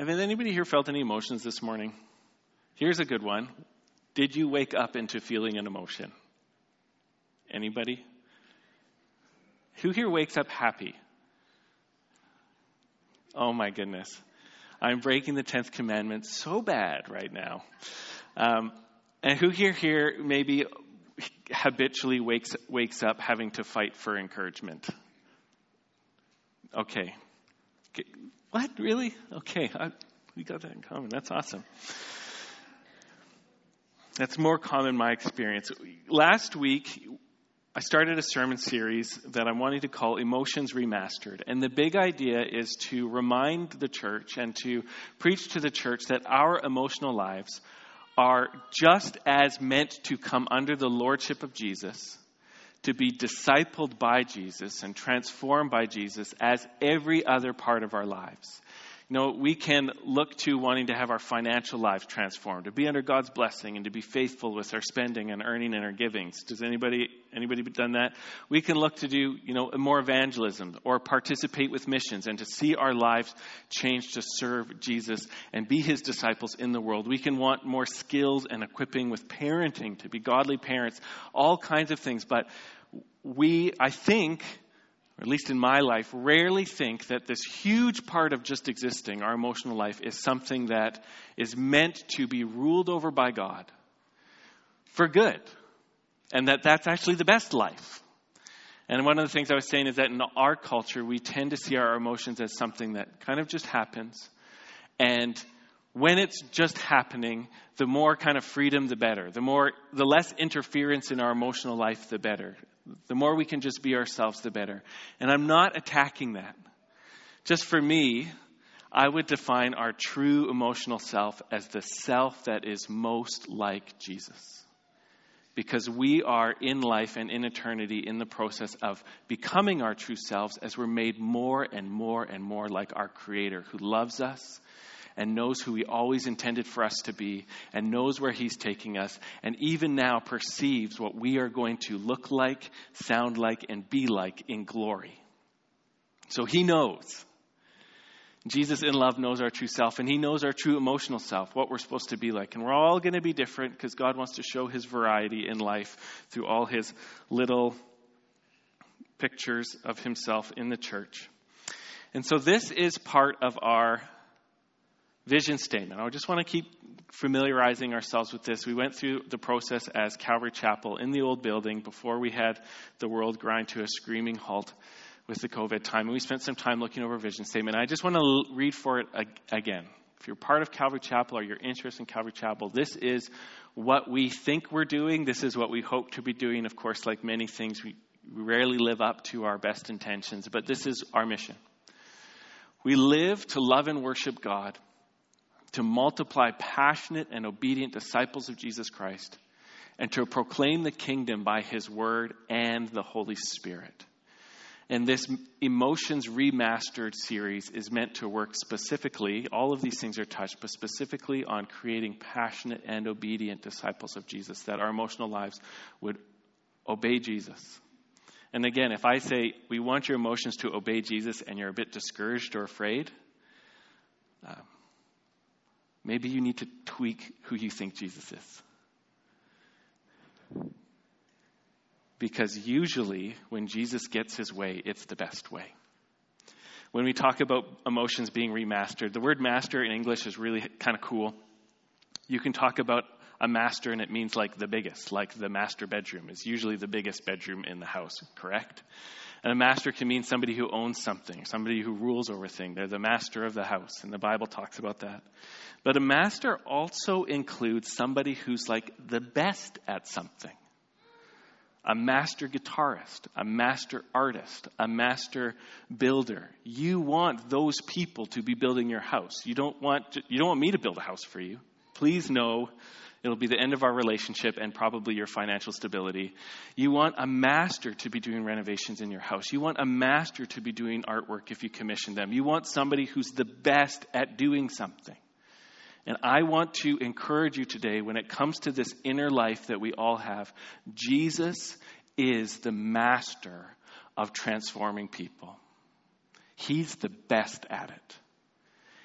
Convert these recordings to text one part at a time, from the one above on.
Have anybody here felt any emotions this morning? Here's a good one. Did you wake up into feeling an emotion? Anybody? Who here wakes up happy? Oh my goodness. I'm breaking the 10th commandment so bad right now. Um, and who here here maybe habitually wakes wakes up having to fight for encouragement? Okay. What really? Okay, I, we got that in common. That's awesome. That's more common in my experience. Last week, I started a sermon series that I'm wanting to call Emotions Remastered. And the big idea is to remind the church and to preach to the church that our emotional lives are just as meant to come under the lordship of Jesus, to be discipled by Jesus and transformed by Jesus as every other part of our lives. You know, we can look to wanting to have our financial lives transformed, to be under God's blessing and to be faithful with our spending and earning and our givings. Does anybody anybody done that? We can look to do, you know, more evangelism or participate with missions and to see our lives change to serve Jesus and be his disciples in the world. We can want more skills and equipping with parenting to be godly parents, all kinds of things, but we I think or at least in my life, rarely think that this huge part of just existing, our emotional life, is something that is meant to be ruled over by God for good. And that that's actually the best life. And one of the things I was saying is that in our culture, we tend to see our emotions as something that kind of just happens. And when it's just happening, the more kind of freedom, the better. The more, the less interference in our emotional life, the better. The more we can just be ourselves, the better. And I'm not attacking that. Just for me, I would define our true emotional self as the self that is most like Jesus. Because we are in life and in eternity in the process of becoming our true selves as we're made more and more and more like our Creator who loves us and knows who He always intended for us to be and knows where He's taking us and even now perceives what we are going to look like, sound like, and be like in glory. So He knows. Jesus in love knows our true self, and He knows our true emotional self, what we're supposed to be like. And we're all going to be different because God wants to show His variety in life through all His little pictures of Himself in the church. And so this is part of our vision statement. I just want to keep familiarizing ourselves with this. We went through the process as Calvary Chapel in the old building before we had the world grind to a screaming halt with the COVID time. And we spent some time looking over vision statement. I just want to read for it again. If you're part of Calvary Chapel or you're interested in Calvary Chapel, this is what we think we're doing. This is what we hope to be doing. Of course, like many things, we rarely live up to our best intentions, but this is our mission. We live to love and worship God to multiply passionate and obedient disciples of Jesus Christ, and to proclaim the kingdom by his word and the Holy Spirit. And this Emotions Remastered series is meant to work specifically, all of these things are touched, but specifically on creating passionate and obedient disciples of Jesus, that our emotional lives would obey Jesus. And again, if I say we want your emotions to obey Jesus and you're a bit discouraged or afraid, uh, Maybe you need to tweak who you think Jesus is. Because usually, when Jesus gets his way, it's the best way. When we talk about emotions being remastered, the word master in English is really kind of cool. You can talk about a master and it means like the biggest, like the master bedroom is usually the biggest bedroom in the house, correct? And a master can mean somebody who owns something, somebody who rules over a thing. They're the master of the house, and the Bible talks about that. But a master also includes somebody who's like the best at something a master guitarist, a master artist, a master builder. You want those people to be building your house. You don't want to, you don't want me to build a house for you. Please know it'll be the end of our relationship and probably your financial stability. You want a master to be doing renovations in your house. You want a master to be doing artwork if you commission them. You want somebody who's the best at doing something. And I want to encourage you today when it comes to this inner life that we all have, Jesus is the master of transforming people. He's the best at it.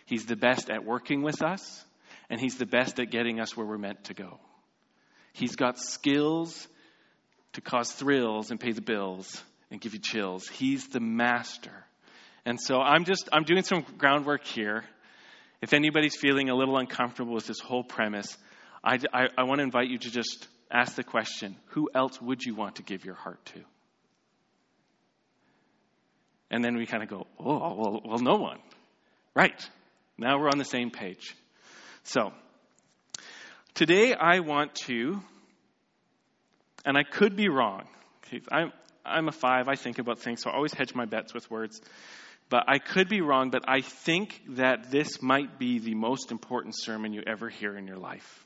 He's the best at working with us, and He's the best at getting us where we're meant to go. He's got skills to cause thrills and pay the bills and give you chills. He's the master. And so I'm just, I'm doing some groundwork here. If anybody's feeling a little uncomfortable with this whole premise, I, I, I want to invite you to just ask the question who else would you want to give your heart to? And then we kind of go, oh, well, well, no one. Right. Now we're on the same page. So, today I want to, and I could be wrong. I'm, I'm a five, I think about things, so I always hedge my bets with words. But I could be wrong, but I think that this might be the most important sermon you ever hear in your life.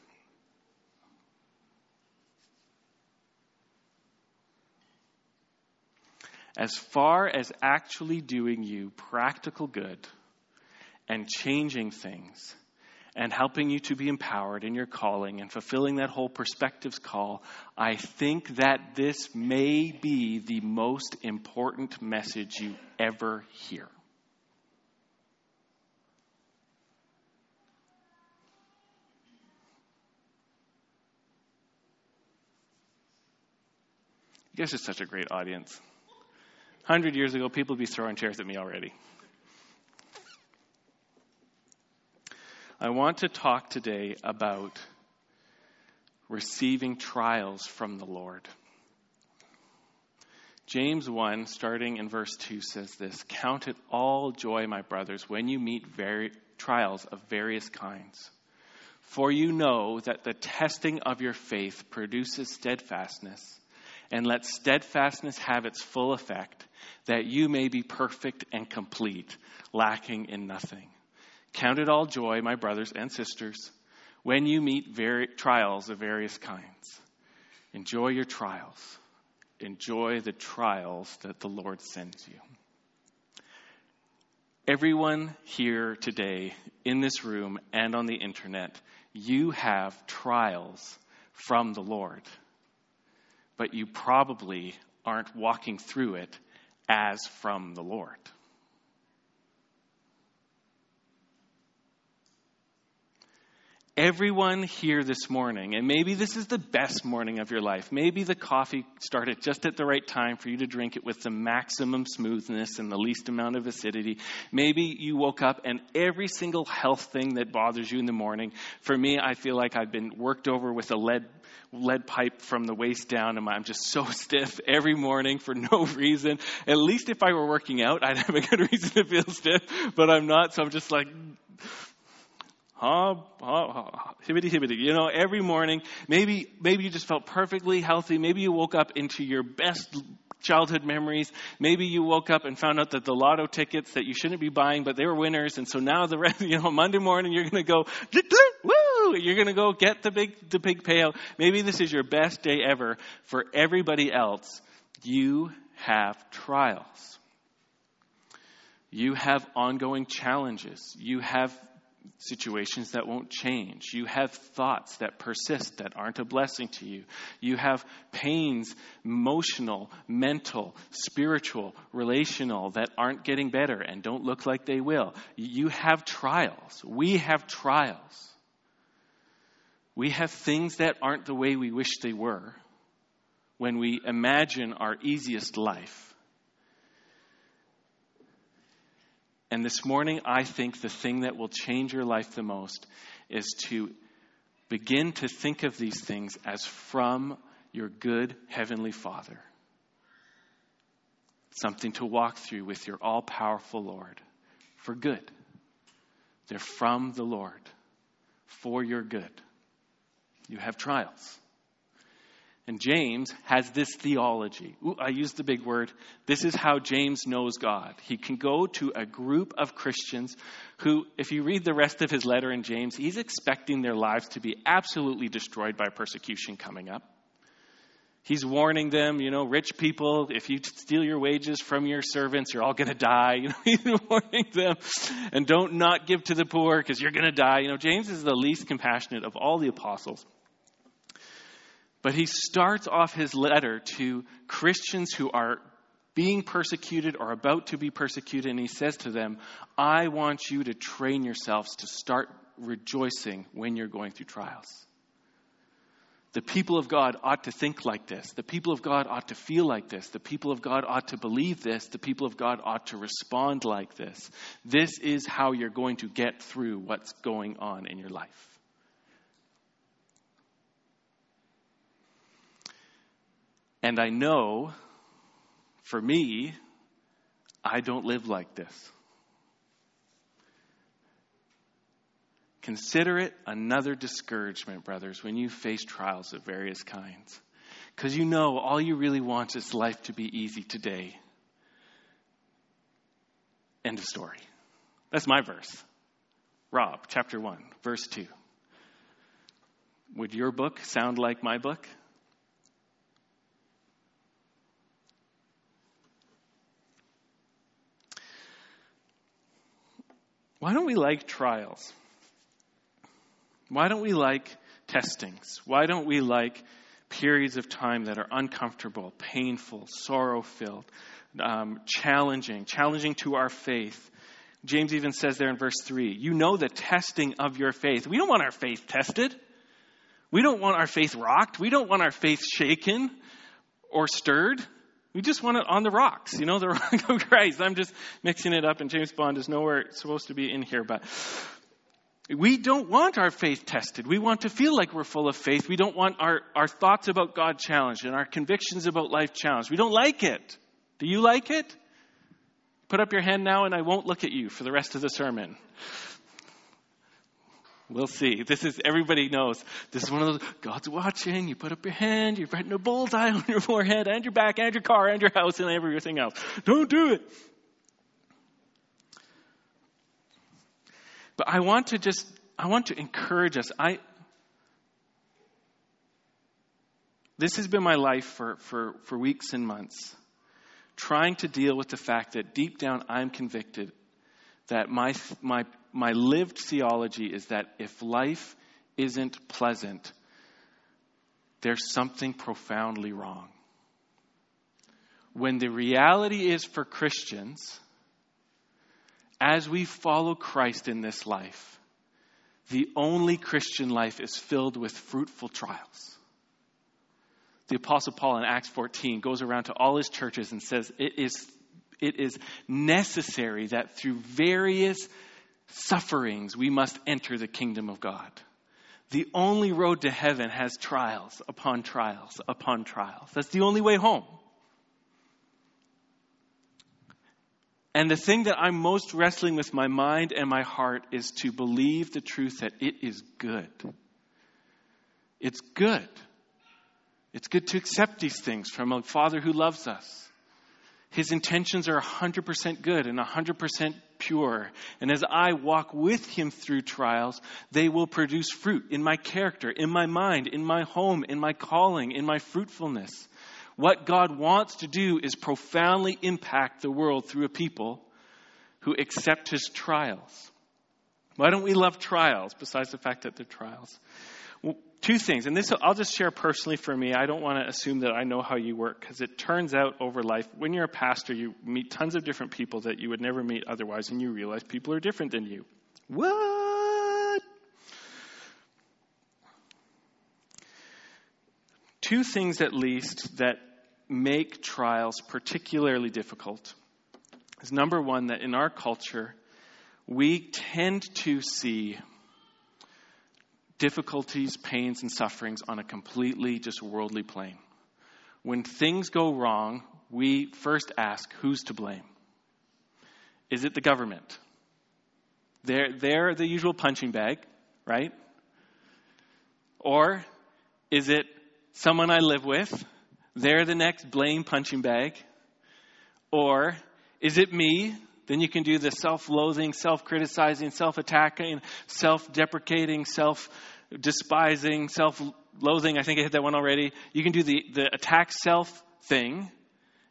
As far as actually doing you practical good and changing things and helping you to be empowered in your calling and fulfilling that whole perspectives call, I think that this may be the most important message you ever hear. You guys are such a great audience. 100 years ago, people would be throwing chairs at me already. I want to talk today about receiving trials from the Lord. James 1, starting in verse 2, says this Count it all joy, my brothers, when you meet trials of various kinds. For you know that the testing of your faith produces steadfastness, and let steadfastness have its full effect, that you may be perfect and complete, lacking in nothing. Count it all joy, my brothers and sisters, when you meet vari- trials of various kinds. Enjoy your trials. Enjoy the trials that the Lord sends you. Everyone here today, in this room and on the internet, you have trials from the Lord. But you probably aren't walking through it as from the Lord. Everyone here this morning, and maybe this is the best morning of your life. Maybe the coffee started just at the right time for you to drink it with the maximum smoothness and the least amount of acidity. Maybe you woke up and every single health thing that bothers you in the morning. For me, I feel like I've been worked over with a lead lead pipe from the waist down and I'm just so stiff every morning for no reason. At least if I were working out, I'd have a good reason to feel stiff, but I'm not, so I'm just like Huh? Huh? Hibbity hibbity. You know, every morning, maybe, maybe you just felt perfectly healthy. Maybe you woke up into your best childhood memories. Maybe you woke up and found out that the lotto tickets that you shouldn't be buying, but they were winners. And so now the rest, you know, Monday morning, you're going to go, woo! You're going to go get the big, the big payout. Maybe this is your best day ever. For everybody else, you have trials. You have ongoing challenges. You have situations that won't change. You have thoughts that persist that aren't a blessing to you. You have pains, emotional, mental, spiritual, relational, that aren't getting better and don't look like they will. You have trials. We have trials. We have things that aren't the way we wish they were when we imagine our easiest life. And this morning, I think the thing that will change your life the most is to begin to think of these things as from your good Heavenly Father. Something to walk through with your all powerful Lord for good. They're from the Lord for your good. You have trials. And James has this theology. Ooh, I used the big word. This is how James knows God. He can go to a group of Christians who, if you read the rest of his letter in James, he's expecting their lives to be absolutely destroyed by persecution coming up. He's warning them, you know, rich people, if you steal your wages from your servants, you're all going to die. You know, he's warning them. And don't not give to the poor because you're going to die. You know, James is the least compassionate of all the apostles. But he starts off his letter to Christians who are being persecuted or about to be persecuted, and he says to them, I want you to train yourselves to start rejoicing when you're going through trials. The people of God ought to think like this. The people of God ought to feel like this. The people of God ought to believe this. The people of God ought to respond like this. This is how you're going to get through what's going on in your life. And I know, for me, I don't live like this. Consider it another discouragement, brothers, when you face trials of various kinds. Because you know all you really want is life to be easy today. End of story. That's my verse. Rob, chapter 1, verse 2. Would your book sound like my book? Why don't we like trials? Why don't we like testings? Why don't we like periods of time that are uncomfortable, painful, sorrow filled, um, challenging, challenging to our faith? James even says there in verse 3 you know the testing of your faith. We don't want our faith tested. We don't want our faith rocked. We don't want our faith shaken or stirred. We just want it on the rocks, you know, the rock of Christ. I'm just mixing it up, and James Bond is nowhere supposed to be in here, but we don't want our faith tested. We want to feel like we're full of faith. We don't want our, our thoughts about God challenged and our convictions about life challenged. We don't like it. Do you like it? Put up your hand now, and I won't look at you for the rest of the sermon. We'll see. This is, everybody knows. This is one of those, God's watching. You put up your hand, you're writing a bullseye on your forehead, and your back, and your car, and your house, and everything else. Don't do it. But I want to just, I want to encourage us. I, this has been my life for, for, for weeks and months, trying to deal with the fact that deep down I'm convicted that my, my my lived theology is that if life isn't pleasant, there's something profoundly wrong. When the reality is for Christians, as we follow Christ in this life, the only Christian life is filled with fruitful trials. The Apostle Paul in Acts 14 goes around to all his churches and says it is, it is necessary that through various sufferings, we must enter the kingdom of God. The only road to heaven has trials upon trials upon trials. That's the only way home. And the thing that I'm most wrestling with my mind and my heart is to believe the truth that it is good. It's good. It's good to accept these things from a Father who loves us. His intentions are 100% good and 100% pure. And as I walk with Him through trials, they will produce fruit in my character, in my mind, in my home, in my calling, in my fruitfulness. What God wants to do is profoundly impact the world through a people who accept His trials. Why don't we love trials, besides the fact that they're trials? Two things, and this I'll just share personally for me. I don't want to assume that I know how you work because it turns out over life, when you're a pastor, you meet tons of different people that you would never meet otherwise, and you realize people are different than you. What? Two things at least that make trials particularly difficult is number one, that in our culture, we tend to see difficulties, pains, and sufferings on a completely just worldly plane. When things go wrong, we first ask who's to blame? Is it the government? They're, they're the usual punching bag, right? Or is it someone I live with? They're the next blame punching bag. Or is it me? Then you can do the self loathing, self criticizing, self attacking, self deprecating, self despising, self loathing. I think I hit that one already. You can do the, the attack self thing.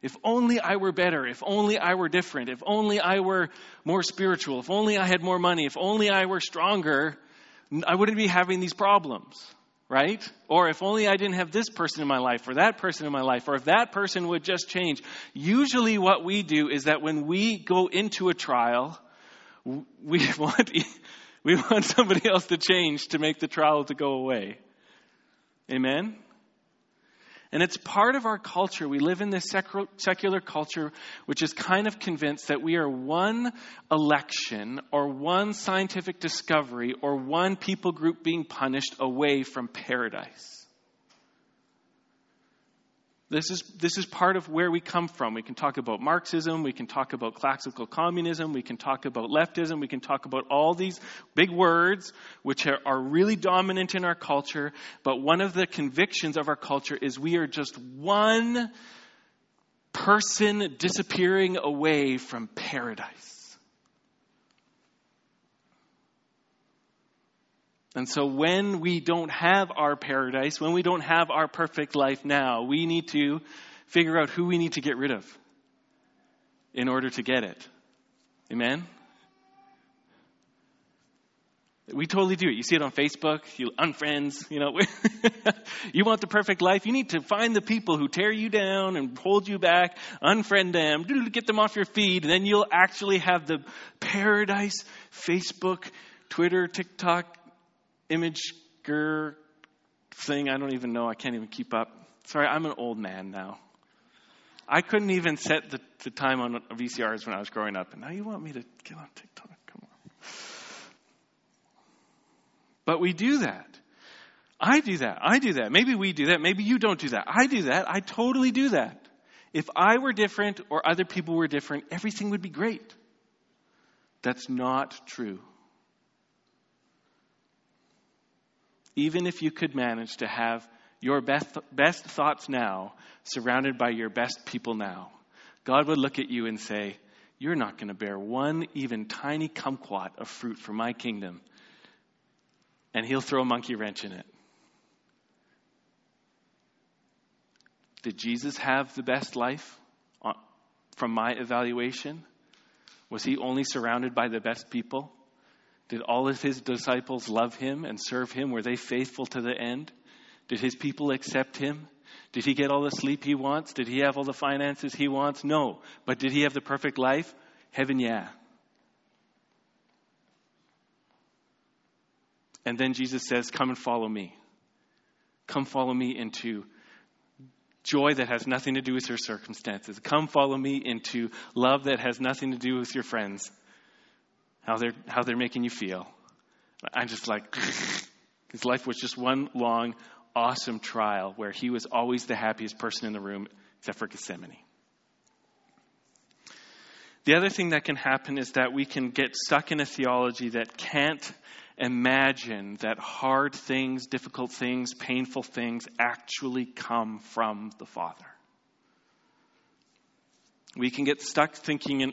If only I were better. If only I were different. If only I were more spiritual. If only I had more money. If only I were stronger, I wouldn't be having these problems. Right? Or if only I didn't have this person in my life, or that person in my life, or if that person would just change. Usually, what we do is that when we go into a trial, we want, we want somebody else to change to make the trial to go away. Amen? And it's part of our culture. We live in this secular culture which is kind of convinced that we are one election or one scientific discovery or one people group being punished away from paradise. This is, this is part of where we come from. We can talk about Marxism, we can talk about classical communism, we can talk about leftism, we can talk about all these big words which are, are really dominant in our culture. But one of the convictions of our culture is we are just one person disappearing away from paradise. And so when we don't have our paradise, when we don't have our perfect life now, we need to figure out who we need to get rid of in order to get it. Amen? We totally do it. You see it on Facebook, you unfriends, you know. you want the perfect life, you need to find the people who tear you down and hold you back, unfriend them, get them off your feed, and then you'll actually have the paradise Facebook, Twitter, TikTok, image thing. I don't even know. I can't even keep up. Sorry, I'm an old man now. I couldn't even set the, the time on VCRs when I was growing up. And now you want me to get on TikTok? Come on. But we do that. I do that. I do that. Maybe we do that. Maybe you don't do that. I do that. I totally do that. If I were different or other people were different, everything would be great. That's not true. Even if you could manage to have your best, best thoughts now surrounded by your best people now, God would look at you and say, You're not going to bear one even tiny kumquat of fruit for my kingdom. And He'll throw a monkey wrench in it. Did Jesus have the best life uh, from my evaluation? Was he only surrounded by the best people? Did all of his disciples love him and serve him? Were they faithful to the end? Did his people accept him? Did he get all the sleep he wants? Did he have all the finances he wants? No. But did he have the perfect life? Heaven, yeah. And then Jesus says, Come and follow me. Come follow me into joy that has nothing to do with your circumstances. Come follow me into love that has nothing to do with your friends how they're, how they're making you feel. I'm just like, his life was just one long, awesome trial where he was always the happiest person in the room, except for Gethsemane. The other thing that can happen is that we can get stuck in a theology that can't imagine that hard things, difficult things, painful things actually come from the Father. We can get stuck thinking in,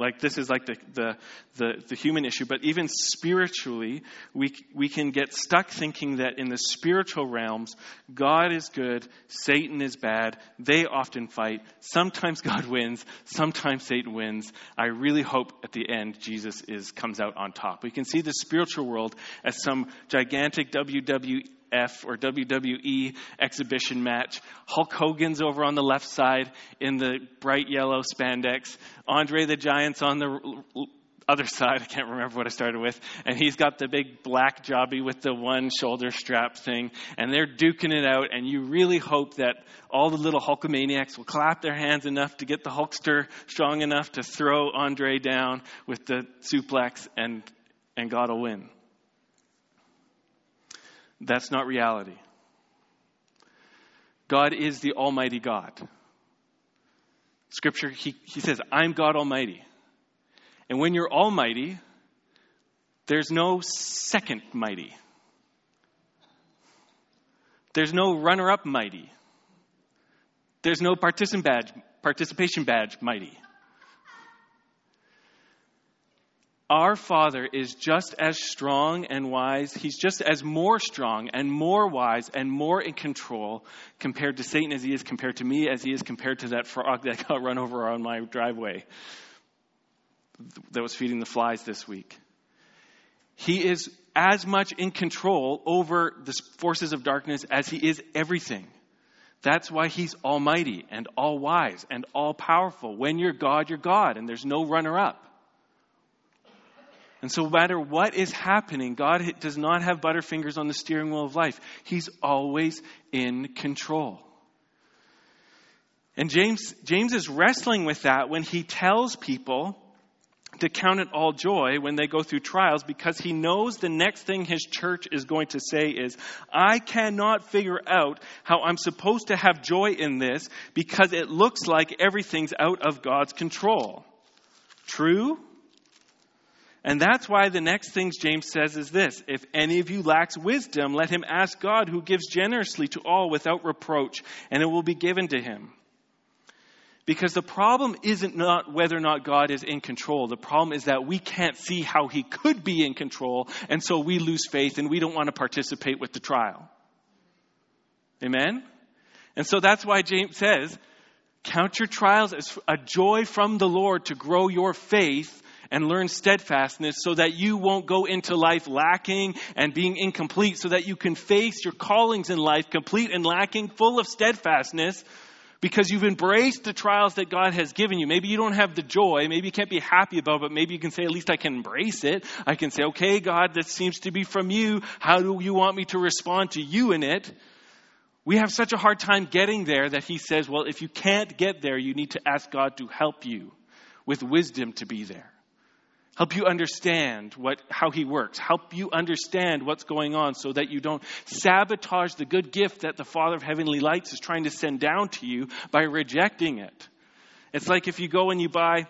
like this is like the, the, the, the, human issue, but even spiritually, we, we can get stuck thinking that in the spiritual realms, God is good, Satan is bad, they often fight. Sometimes God wins, sometimes Satan wins. I really hope at the end Jesus is, comes out on top. We can see the spiritual world as some gigantic WWE F or WWE exhibition match. Hulk Hogan's over on the left side in the bright yellow spandex. Andre the Giant's on the other side. I can't remember what I started with. And he's got the big black jobby with the one shoulder strap thing. And they're duking it out. And you really hope that all the little Hulkamaniacs will clap their hands enough to get the Hulkster strong enough to throw Andre down with the suplex and, and God will win. That's not reality. God is the Almighty God. Scripture, he, he says, I'm God Almighty. And when you're Almighty, there's no second mighty. There's no runner up mighty. There's no participation badge, participation badge mighty. Our Father is just as strong and wise. He's just as more strong and more wise and more in control compared to Satan as he is compared to me, as he is compared to that frog that got run over on my driveway that was feeding the flies this week. He is as much in control over the forces of darkness as he is everything. That's why he's almighty and all wise and all powerful. When you're God, you're God, and there's no runner up. And so, no matter what is happening, God does not have butterfingers on the steering wheel of life. He's always in control. And James, James is wrestling with that when he tells people to count it all joy when they go through trials because he knows the next thing his church is going to say is, I cannot figure out how I'm supposed to have joy in this because it looks like everything's out of God's control. True? And that's why the next things James says is this If any of you lacks wisdom, let him ask God, who gives generously to all without reproach, and it will be given to him. Because the problem isn't not whether or not God is in control. The problem is that we can't see how he could be in control, and so we lose faith and we don't want to participate with the trial. Amen? And so that's why James says, Count your trials as a joy from the Lord to grow your faith and learn steadfastness so that you won't go into life lacking and being incomplete, so that you can face your callings in life complete and lacking, full of steadfastness, because you've embraced the trials that God has given you. Maybe you don't have the joy, maybe you can't be happy about it, but maybe you can say, at least I can embrace it. I can say, okay, God, this seems to be from you. How do you want me to respond to you in it? We have such a hard time getting there that he says, well, if you can't get there, you need to ask God to help you with wisdom to be there help you understand what, how he works, help you understand what's going on so that you don't sabotage the good gift that the Father of Heavenly Lights is trying to send down to you by rejecting it. It's like if you go and you buy,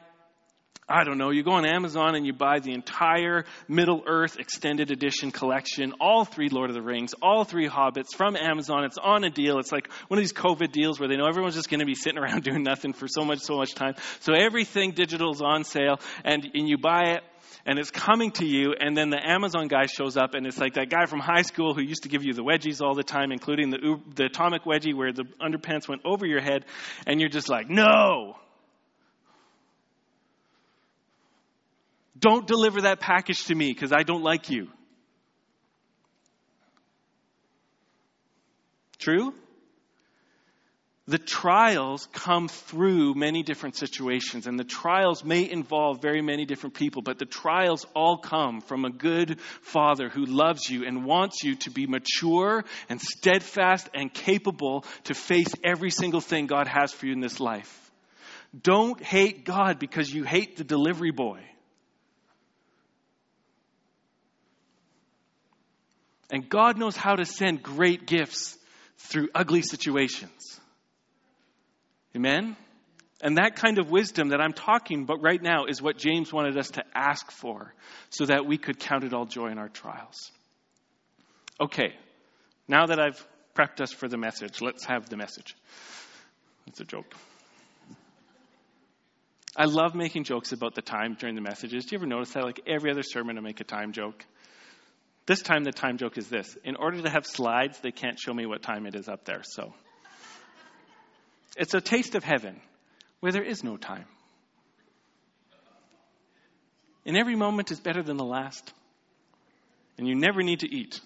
I don't know, you go on Amazon and you buy the entire Middle Earth Extended Edition collection, all three Lord of the Rings, all three Hobbits from Amazon. It's on a deal. It's like one of these COVID deals where they know everyone's just going to be sitting around doing nothing for so much, so much time. So everything digital is on sale and, and you buy it and it's coming to you, and then the Amazon guy shows up, and it's like that guy from high school who used to give you the wedgies all the time, including the, the atomic wedgie where the underpants went over your head, and you're just like, no! Don't deliver that package to me because I don't like you. True? the trials come through many different situations, and the trials may involve very many different people, but the trials all come from a good Father who loves you and wants you to be mature and steadfast and capable to face every single thing God has for you in this life. Don't hate God because you hate the delivery boy. And God knows how to send great gifts through ugly situations. Amen? And that kind of wisdom that I'm talking about right now is what James wanted us to ask for so that we could count it all joy in our trials. Okay, now that I've prepped us for the message, let's have the message. It's a joke. I love making jokes about the time during the messages. Do you ever notice that? Like every other sermon, I make a time joke. This time, the time joke is this. In order to have slides, they can't show me what time it is up there, so. It's a taste of heaven where there is no time. And every moment is better than the last. And you never need to eat,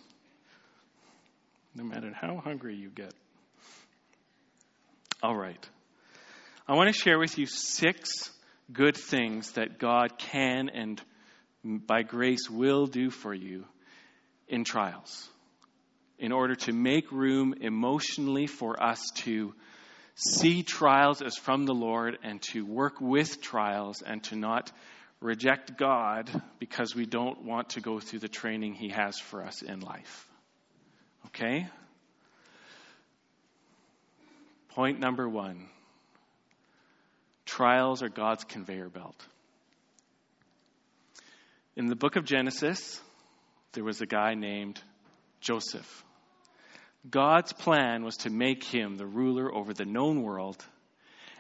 no matter how hungry you get. All right. I want to share with you six good things that God can and by grace will do for you in trials in order to make room emotionally for us to see trials as from the Lord and to work with trials and to not reject God because we don't want to go through the training He has for us in life. Okay? Point number one trials are God's conveyor belt. In the book of Genesis, there was a guy named Joseph. God's plan was to make him the ruler over the known world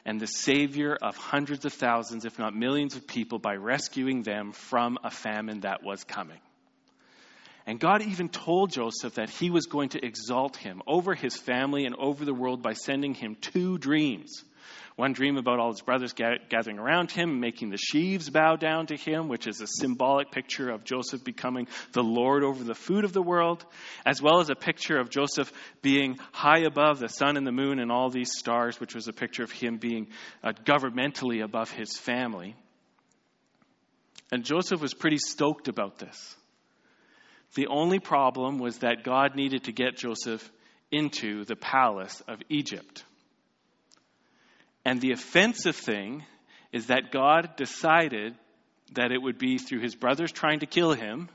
and the savior of hundreds of thousands, if not millions of people, by rescuing them from a famine that was coming. And God even told Joseph that he was going to exalt him over his family and over the world by sending him two dreams One dream about all his brothers gathering around him, making the sheaves bow down to him, which is a symbolic picture of Joseph becoming the Lord over the food of the world, as well as a picture of Joseph being high above the sun and the moon and all these stars, which was a picture of him being uh, governmentally above his family. And Joseph was pretty stoked about this. The only problem was that God needed to get Joseph into the palace of Egypt. And the offensive thing is that God decided that it would be through his brothers trying to kill him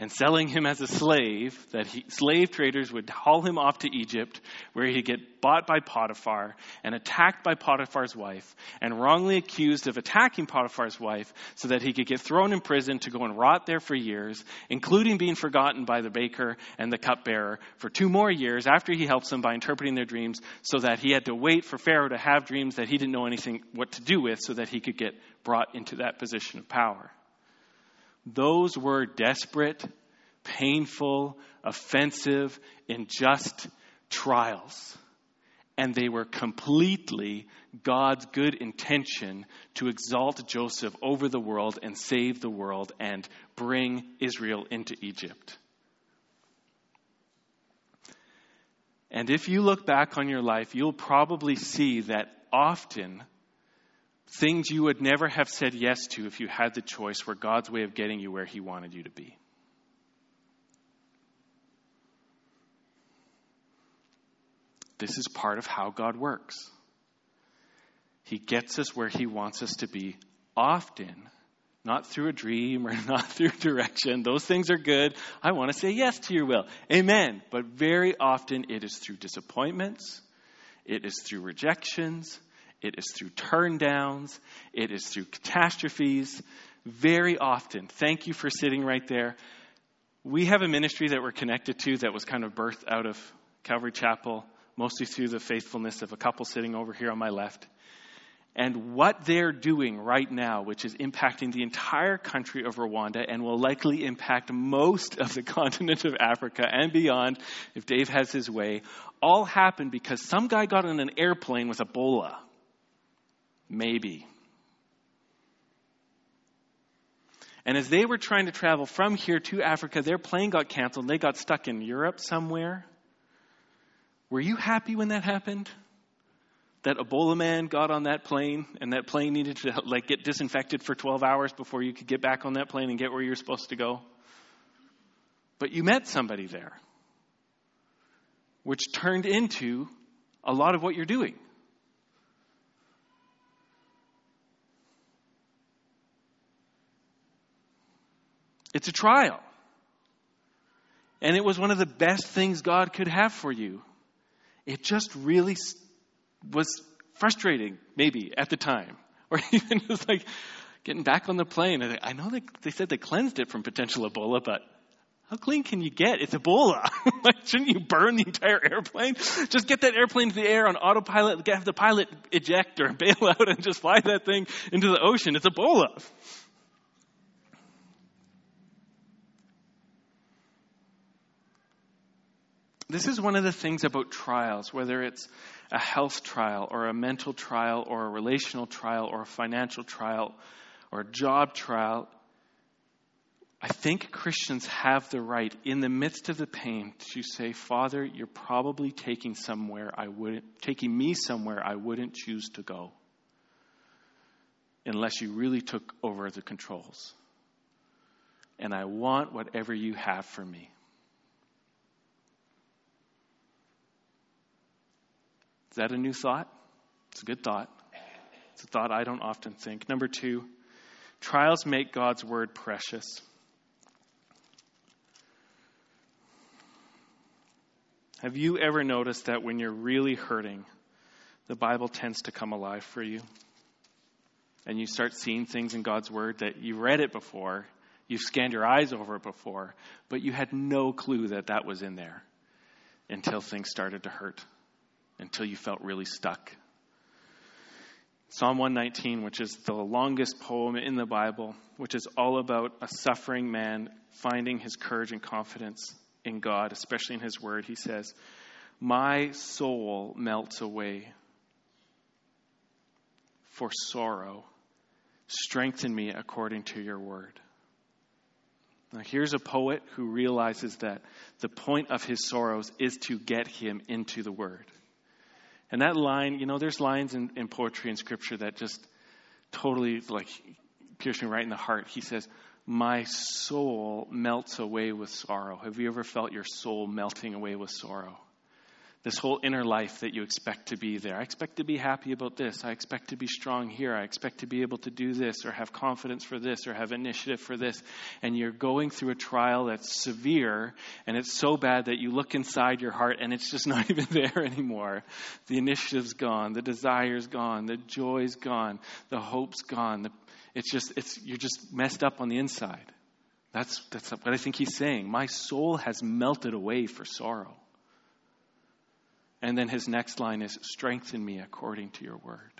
and selling him as a slave, that he, slave traders would haul him off to Egypt, where he'd get bought by Potiphar and attacked by Potiphar's wife, and wrongly accused of attacking Potiphar's wife, so that he could get thrown in prison to go and rot there for years, including being forgotten by the baker and the cupbearer for two more years after he helps them by interpreting their dreams, so that he had to wait for Pharaoh to have dreams that he didn't know anything what to do with, so that he could get brought into that position of power. Those were desperate, painful, offensive, unjust trials. And they were completely God's good intention to exalt Joseph over the world and save the world and bring Israel into Egypt. And if you look back on your life, you'll probably see that often Things you would never have said yes to if you had the choice were God's way of getting you where He wanted you to be. This is part of how God works. He gets us where He wants us to be often, not through a dream or not through direction. Those things are good. I want to say yes to your will. Amen. But very often it is through disappointments, it is through rejections, it is through turn downs, it is through catastrophes. Very often, thank you for sitting right there. We have a ministry that we're connected to that was kind of birthed out of Calvary Chapel, mostly through the faithfulness of a couple sitting over here on my left. And what they're doing right now, which is impacting the entire country of Rwanda and will likely impact most of the continent of Africa and beyond if Dave has his way, all happened because some guy got on an airplane with Ebola. Maybe. And as they were trying to travel from here to Africa, their plane got canceled. They got stuck in Europe somewhere. Were you happy when that happened? That Ebola man got on that plane and that plane needed to like get disinfected for 12 hours before you could get back on that plane and get where you're supposed to go? But you met somebody there, which turned into a lot of what you're doing. It's a trial. And it was one of the best things God could have for you. It just really was frustrating, maybe, at the time. Or even just like getting back on the plane. I know they, they said they cleansed it from potential Ebola, but how clean can you get? It's Ebola. like, shouldn't you burn the entire airplane? Just get that airplane to the air on autopilot, have the pilot eject or bail out and just fly that thing into the ocean. It's Ebola. This is one of the things about trials, whether it's a health trial or a mental trial or a relational trial or a financial trial or a job trial. I think Christians have the right, in the midst of the pain, to say, Father, you're probably taking somewhere I wouldn't, taking me somewhere I wouldn't choose to go, unless you really took over the controls. And I want whatever you have for me. Is that a new thought? It's a good thought. It's a thought I don't often think. Number two, trials make God's word precious. Have you ever noticed that when you're really hurting, the Bible tends to come alive for you? And you start seeing things in God's Word that you've read it before, you've scanned your eyes over it before, but you had no clue that that was in there until things started to hurt until you felt really stuck. Psalm 119, which is the longest poem in the Bible, which is all about a suffering man finding his courage and confidence in God, especially in his word, he says, My soul melts away. for sorrow. Strengthen me according to your word. Now, here's a poet who realizes that the point of his sorrows is to get him into the word. And that line, you know, there's lines in, in poetry and scripture that just totally like pierce me right in the heart. He says, My soul melts away with sorrow. Have you ever felt your soul melting away with sorrow? This whole inner life that you expect to be there. I expect to be happy about this. I expect to be strong here. I expect to be able to do this or have confidence for this or have initiative for this. And you're going through a trial that's severe and it's so bad that you look inside your heart and it's just not even there anymore. The initiative's gone. The desire's gone. The joy's gone. The hope's gone. The, it's just, it's, you're just messed up on the inside. That's, that's what I think he's saying. My soul has melted away for sorrow. And then his next line is, Strengthen me according to your word.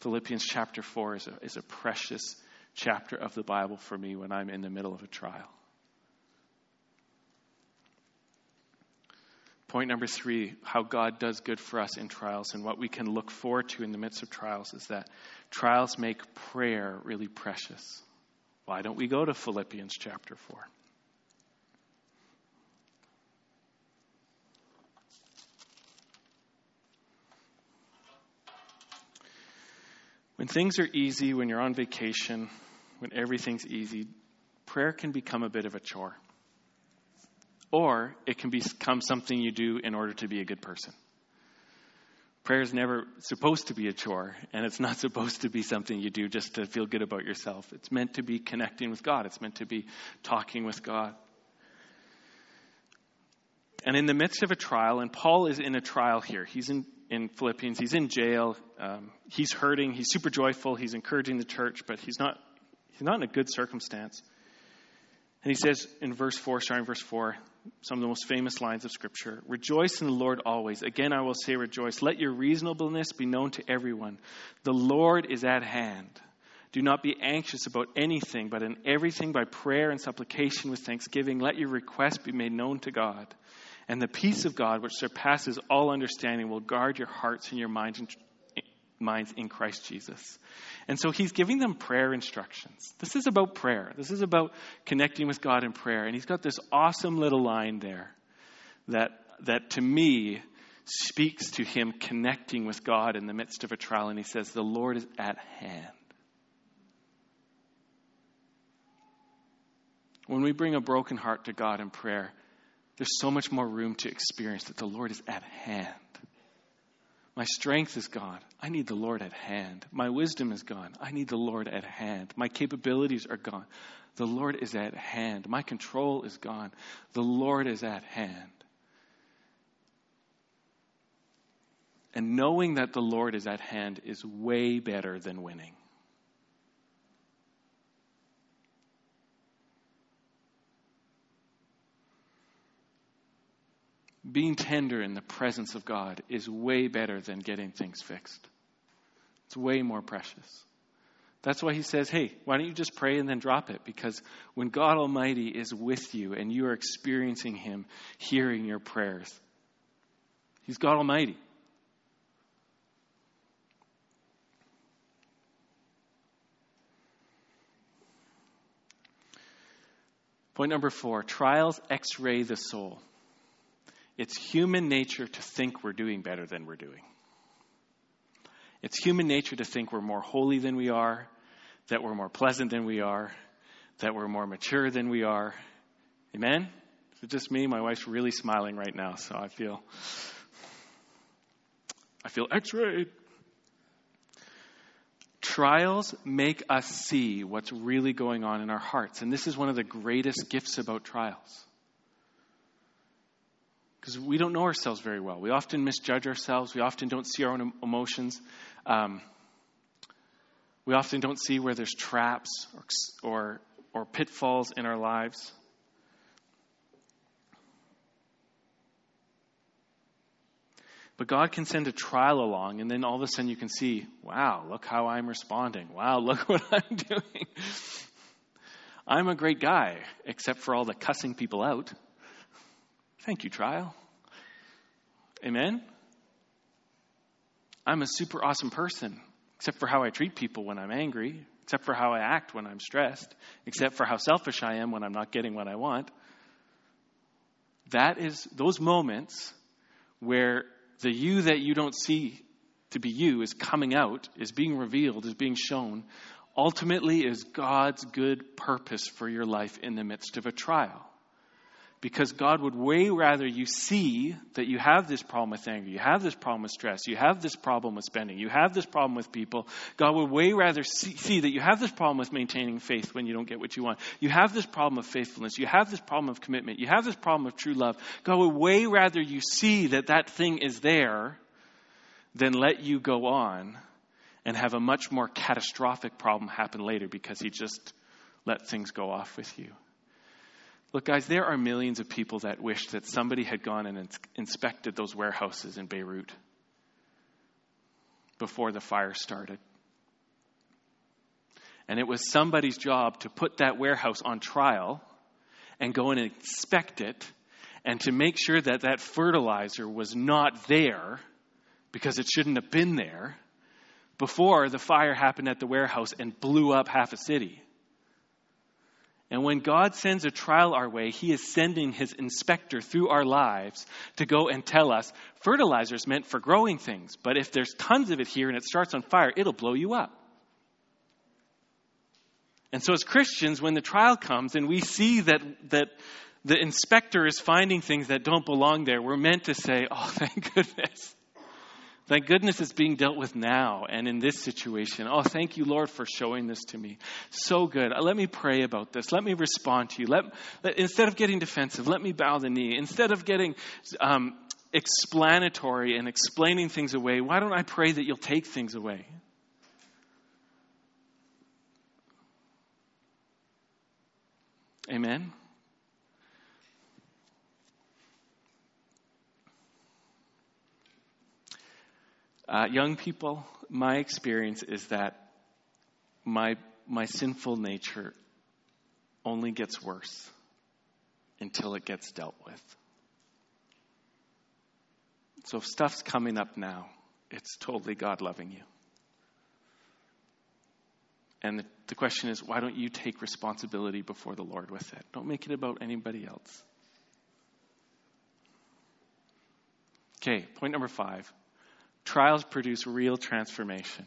Philippians chapter 4 is a, is a precious chapter of the Bible for me when I'm in the middle of a trial. Point number three how God does good for us in trials and what we can look forward to in the midst of trials is that trials make prayer really precious. Why don't we go to Philippians chapter 4? When things are easy, when you're on vacation, when everything's easy, prayer can become a bit of a chore. Or it can become something you do in order to be a good person. Prayer is never supposed to be a chore, and it's not supposed to be something you do just to feel good about yourself. It's meant to be connecting with God, it's meant to be talking with God. And in the midst of a trial, and Paul is in a trial here, he's in in Philippians. He's in jail. Um, he's hurting. He's super joyful. He's encouraging the church, but he's not, he's not in a good circumstance. And he says in verse 4, starting verse 4, some of the most famous lines of Scripture Rejoice in the Lord always. Again, I will say, rejoice. Let your reasonableness be known to everyone. The Lord is at hand. Do not be anxious about anything, but in everything by prayer and supplication with thanksgiving, let your requests be made known to God. And the peace of God, which surpasses all understanding, will guard your hearts and your minds in, minds in Christ Jesus. And so he's giving them prayer instructions. This is about prayer. This is about connecting with God in prayer. And he's got this awesome little line there that, that to me speaks to him connecting with God in the midst of a trial. And he says, The Lord is at hand. When we bring a broken heart to God in prayer, there's so much more room to experience that the Lord is at hand. My strength is gone. I need the Lord at hand. My wisdom is gone. I need the Lord at hand. My capabilities are gone. The Lord is at hand. My control is gone. The Lord is at hand. And knowing that the Lord is at hand is way better than winning. Being tender in the presence of God is way better than getting things fixed. It's way more precious. That's why he says, hey, why don't you just pray and then drop it? Because when God Almighty is with you and you are experiencing Him hearing your prayers, He's God Almighty. Point number four trials x ray the soul. It's human nature to think we're doing better than we're doing. It's human nature to think we're more holy than we are, that we're more pleasant than we are, that we're more mature than we are. Amen? Is it just me? My wife's really smiling right now, so I feel I feel x-rayed. Trials make us see what's really going on in our hearts, and this is one of the greatest gifts about trials because we don't know ourselves very well. We often misjudge ourselves. We often don't see our own emotions. Um, we often don't see where there's traps or, or, or pitfalls in our lives. But God can send a trial along, and then all of a sudden you can see, wow, look how I'm responding. Wow, look what I'm doing. I'm a great guy, except for all the cussing people out. Thank you, trial. Amen? I'm a super awesome person, except for how I treat people when I'm angry, except for how I act when I'm stressed, except for how selfish I am when I'm not getting what I want. That is those moments where the you that you don't see to be you is coming out, is being revealed, is being shown, ultimately is God's good purpose for your life in the midst of a trial because God would way rather you see that you have this problem with anger, you have this problem with stress, you have this problem with spending, you have this problem with people. God would way rather see, see, that you have this problem with maintaining faith when you don't get what you want. You have this problem of faithfulness, you have this problem of commitment, you have this problem of true love. God would way rather you see that that thing is there than let you go on and have a much more catastrophic problem happen later because He just let things go off with you. Look, guys, there are millions of people that wish that somebody had gone and inspected those warehouses in Beirut before the fire started. And it was somebody's job to put that warehouse on trial and go and inspect it and to make sure that that fertilizer was not there because it shouldn't have been there before the fire happened at the warehouse and blew up half a city. And when God sends a trial our way, He is sending His inspector through our lives to go and tell us fertilizer is meant for growing things, but if there's tons of it here and it starts on fire, it'll blow you up. And so, as Christians, when the trial comes and we see that, that the inspector is finding things that don't belong there, we're meant to say, Oh, thank goodness. Thank goodness it's being dealt with now and in this situation. Oh, thank you, Lord, for showing this to me. So good. Uh, let me pray about this. Let me respond to you. Let, let instead of getting defensive, let me bow the knee. Instead of getting um, explanatory and explaining things away, why don't I pray that you'll take things away? Amen. Uh, young people, my experience is that my, my sinful nature only gets worse until it gets dealt with. So if stuff's coming up now, it's totally God loving you. And the, the question is, why don't you take responsibility before the Lord with it? Don't make it about anybody else. Okay, point number five Trials produce real transformation.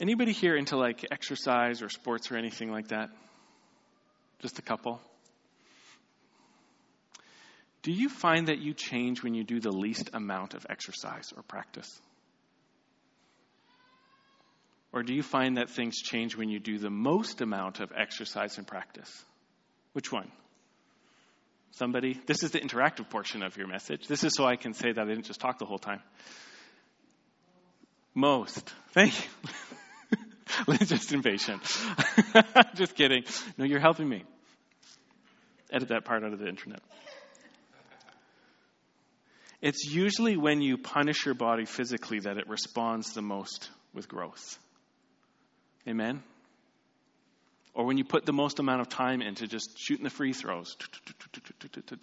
Anybody here into like exercise or sports or anything like that? Just a couple. Do you find that you change when you do the least amount of exercise or practice? Or do you find that things change when you do the most amount of exercise and practice? Which one? Somebody? This is the interactive portion of your message. This is so I can say that I didn't just talk the whole time. Most. Thank you. Just impatient. just kidding. No, you're helping me. Edit that part out of the internet. It's usually when you punish your body physically that it responds the most with growth. Amen? Or when you put the most amount of time into just shooting the free throws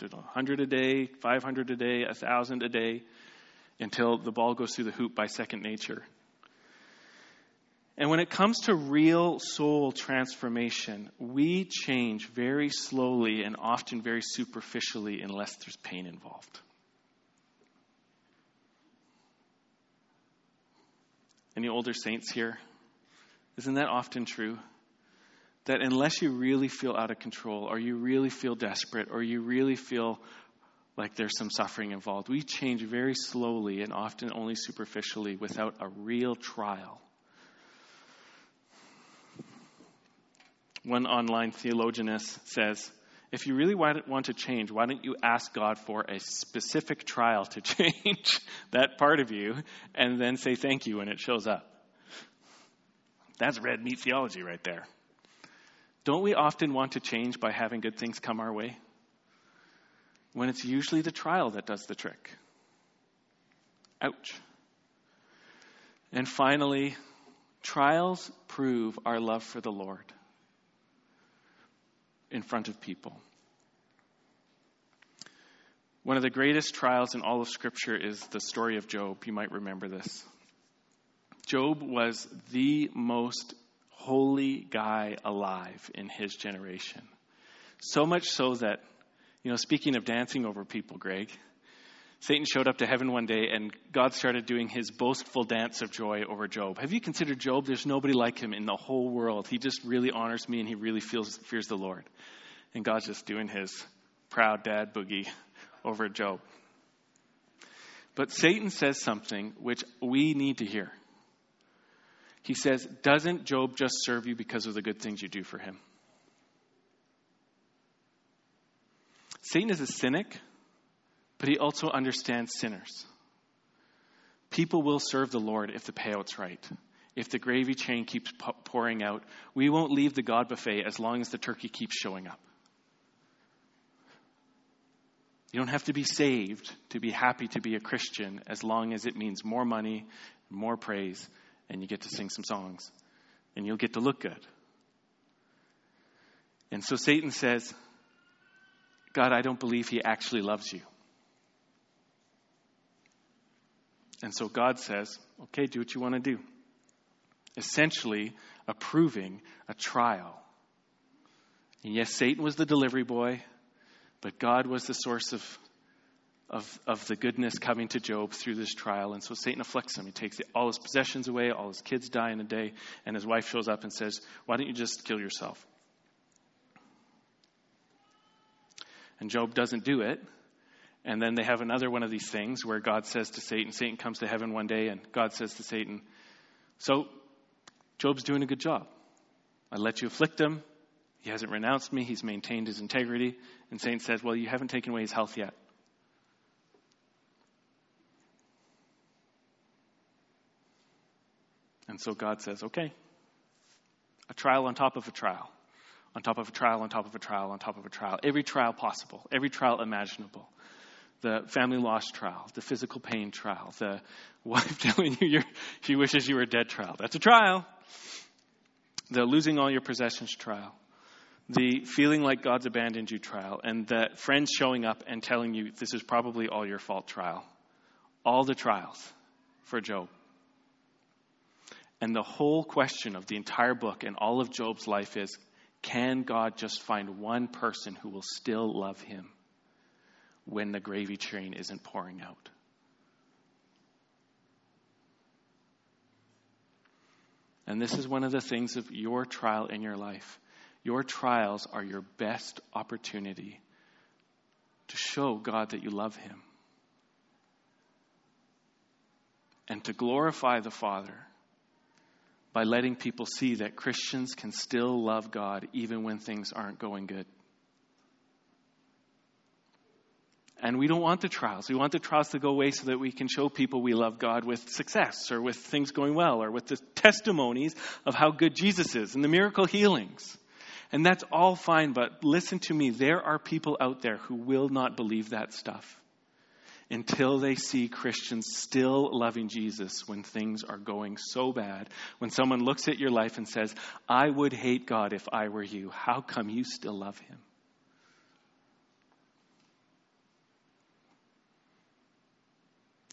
100 a day, 500 a day, 1,000 a day, until the ball goes through the hoop by second nature. And when it comes to real soul transformation, we change very slowly and often very superficially unless there's pain involved. Any older saints here? Isn't that often true? That unless you really feel out of control, or you really feel desperate, or you really feel like there's some suffering involved, we change very slowly and often only superficially without a real trial. One online theologianist says, if you really want to change, why don't you ask God for a specific trial to change that part of you and then say thank you when it shows up? That's red meat theology right there. Don't we often want to change by having good things come our way? When it's usually the trial that does the trick. Ouch. And finally, trials prove our love for the Lord in front of people. One of the greatest trials in all of Scripture is the story of Job. You might remember this. Job was the most holy guy alive in his generation. So much so that, you know, speaking of dancing over people, Greg, Satan showed up to heaven one day and God started doing his boastful dance of joy over Job. Have you considered Job? There's nobody like him in the whole world. He just really honors me and he really feels, fears the Lord. And God's just doing his proud dad boogie over Job. But Satan says something which we need to hear. He says, Doesn't Job just serve you because of the good things you do for him? Satan is a cynic, but he also understands sinners. People will serve the Lord if the payout's right. If the gravy train keeps pouring out, we won't leave the God buffet as long as the turkey keeps showing up. You don't have to be saved to be happy to be a Christian as long as it means more money, more praise, and you get to sing some songs. And you'll get to look good. And so Satan says, God, I don't believe he actually loves you. And so God says, okay, do what you want to do. Essentially, approving a trial. And yes, Satan was the delivery boy. But God was the source of, of, of the goodness coming to Job through this trial. And so Satan afflicts him. He takes all his possessions away, all his kids die in a day, and his wife shows up and says, Why don't you just kill yourself? And Job doesn't do it. And then they have another one of these things where God says to Satan, Satan comes to heaven one day, and God says to Satan, So, Job's doing a good job. I let you afflict him. He hasn't renounced me. He's maintained his integrity. And Satan says, Well, you haven't taken away his health yet. And so God says, Okay, a trial on top of a trial, on top of a trial, on top of a trial, on top of a trial. Every trial possible, every trial imaginable. The family loss trial, the physical pain trial, the wife telling you she wishes you were dead trial. That's a trial. The losing all your possessions trial the feeling like God's abandoned you trial, and the friends showing up and telling you this is probably all your fault trial. All the trials for Job. And the whole question of the entire book and all of Job's life is can God just find one person who will still love him when the gravy train isn't pouring out? And this is one of the things of your trial in your life your trials are your best opportunity to show God that you love Him and to glorify the Father by letting people see that Christians can still love God even when things aren't going good. And we don't want the trials. We want the trials to go away so that we can show people we love God with success or with things going well or with the testimonies of how good Jesus is and the miracle healings. And that's all fine, but listen to me. There are people out there who will not believe that stuff until they see Christians still loving Jesus when things are going so bad. When someone looks at your life and says, I would hate God if I were you, how come you still love him?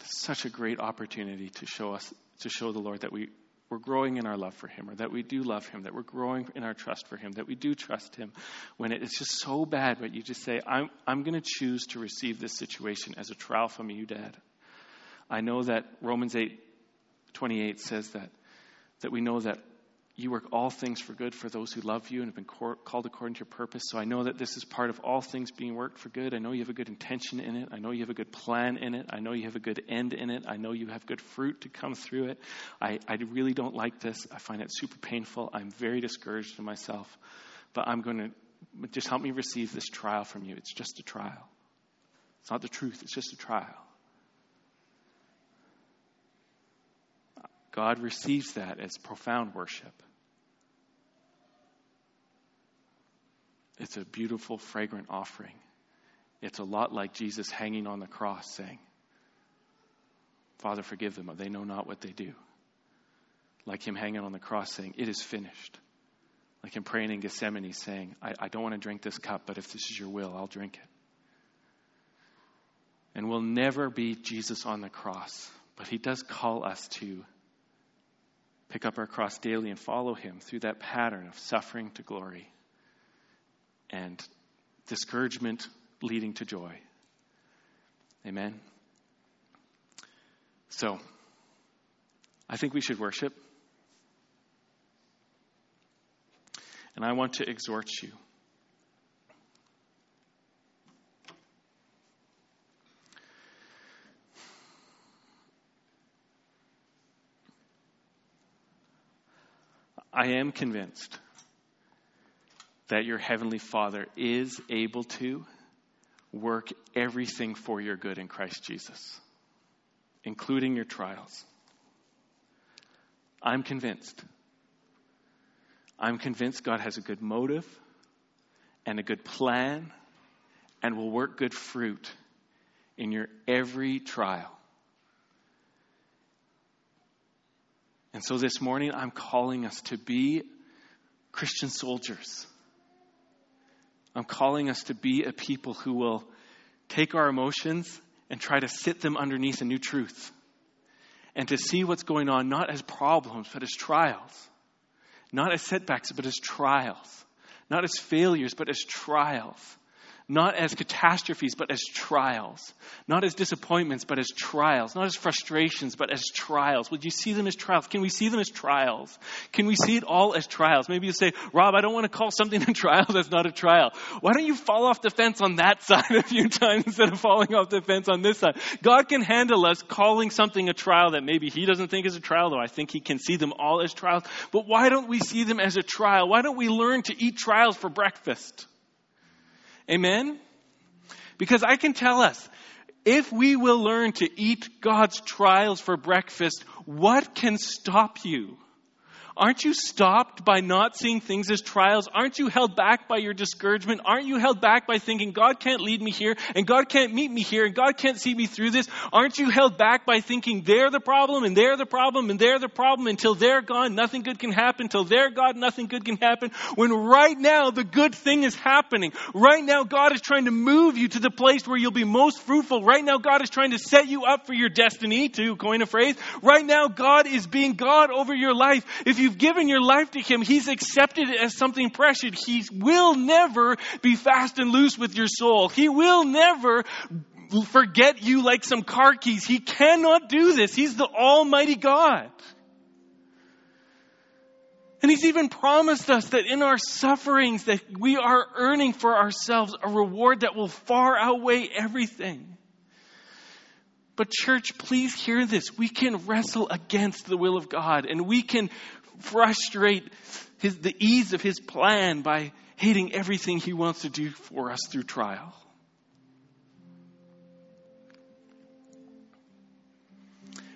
Such a great opportunity to show us, to show the Lord that we we're growing in our love for Him, or that we do love Him, that we're growing in our trust for Him, that we do trust Him, when it's just so bad, but you just say, I'm, I'm going to choose to receive this situation as a trial from you, Dad. I know that Romans 8 28 says that, that we know that you work all things for good for those who love you and have been called according to your purpose. So I know that this is part of all things being worked for good. I know you have a good intention in it. I know you have a good plan in it. I know you have a good end in it. I know you have good fruit to come through it. I, I really don't like this. I find it super painful. I'm very discouraged in myself. But I'm going to just help me receive this trial from you. It's just a trial. It's not the truth, it's just a trial. God receives that as profound worship. It's a beautiful, fragrant offering. It's a lot like Jesus hanging on the cross saying, Father, forgive them. They know not what they do. Like him hanging on the cross saying, It is finished. Like him praying in Gethsemane saying, I, I don't want to drink this cup, but if this is your will, I'll drink it. And we'll never be Jesus on the cross. But he does call us to pick up our cross daily and follow him through that pattern of suffering to glory and discouragement leading to joy. Amen. So, I think we should worship. And I want to exhort you. I am convinced that your Heavenly Father is able to work everything for your good in Christ Jesus, including your trials. I'm convinced. I'm convinced God has a good motive and a good plan and will work good fruit in your every trial. And so this morning, I'm calling us to be Christian soldiers. I'm calling us to be a people who will take our emotions and try to sit them underneath a new truth. And to see what's going on not as problems, but as trials. Not as setbacks, but as trials. Not as failures, but as trials not as catastrophes, but as trials. Not as disappointments, but as trials. Not as frustrations, but as trials. Would you see them as trials? Can we see them as trials? Can we see it all as trials? Maybe you say, Rob, I don't want to call something a trial that's not a trial. Why don't you fall off the fence on that side a few times instead of falling off the fence on this side? God can handle us calling something a trial that maybe He doesn't think is a trial, though I think He can see them all as trials. But why don't we see them as a trial? Why don't we learn to eat trials for breakfast? Amen? Because I can tell us, if we will learn to eat God's trials for breakfast, what can stop you? Aren't you stopped by not seeing things as trials? Aren't you held back by your discouragement? Aren't you held back by thinking God can't lead me here and God can't meet me here and God can't see me through this? Aren't you held back by thinking they're the problem and they're the problem and they're the problem until they're gone, nothing good can happen, until they're gone, nothing good can happen? When right now the good thing is happening. Right now God is trying to move you to the place where you'll be most fruitful. Right now God is trying to set you up for your destiny, to coin a phrase. Right now God is being God over your life. If you've given your life to Him, He's accepted it as something precious. He will never be fast and loose with your soul. He will never forget you like some car keys. He cannot do this. He's the Almighty God. And he's even promised us that in our sufferings that we are earning for ourselves a reward that will far outweigh everything. But church, please hear this. We can wrestle against the will of God and we can frustrate his, the ease of his plan by hating everything he wants to do for us through trial.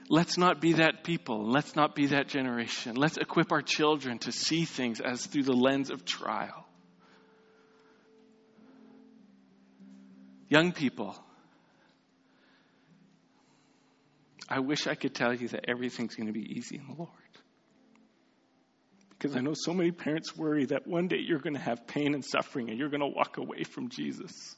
Let's not be that people. Let's not be that generation. Let's equip our children to see things as through the lens of trial. Young people, I wish I could tell you that everything's going to be easy in the Lord. Because I know so many parents worry that one day you're going to have pain and suffering and you're going to walk away from Jesus.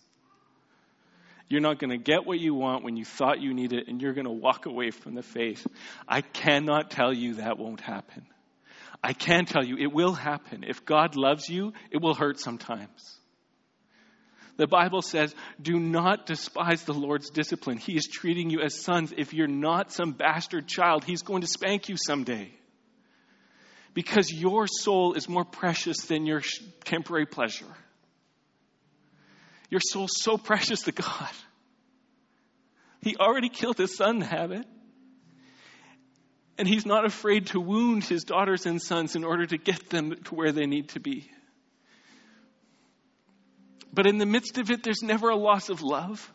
You're not going to get what you want when you thought you needed it, and you're going to walk away from the faith. I cannot tell you that won't happen. I can tell you it will happen. If God loves you, it will hurt sometimes. The Bible says, do not despise the Lord's discipline. He is treating you as sons. If you're not some bastard child, He's going to spank you someday because your soul is more precious than your temporary pleasure. Your soul's so precious to God. He already killed his son to have it. And he's not afraid to wound his daughters and sons in order to get them to where they need to be. But in the midst of it, there's never a loss of love.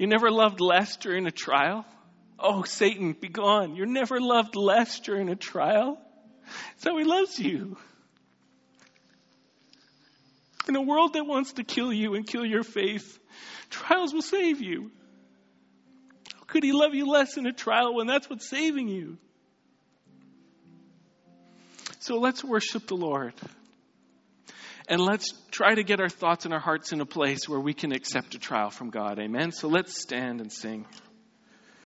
You never loved less during a trial. Oh, Satan, be gone. You're never loved less during a trial. So he loves you. In a world that wants to kill you and kill your faith, trials will save you. How could he love you less in a trial when that's what's saving you? So let's worship the Lord. and let's try to get our thoughts and our hearts in a place where we can accept a trial from God. Amen. So let's stand and sing.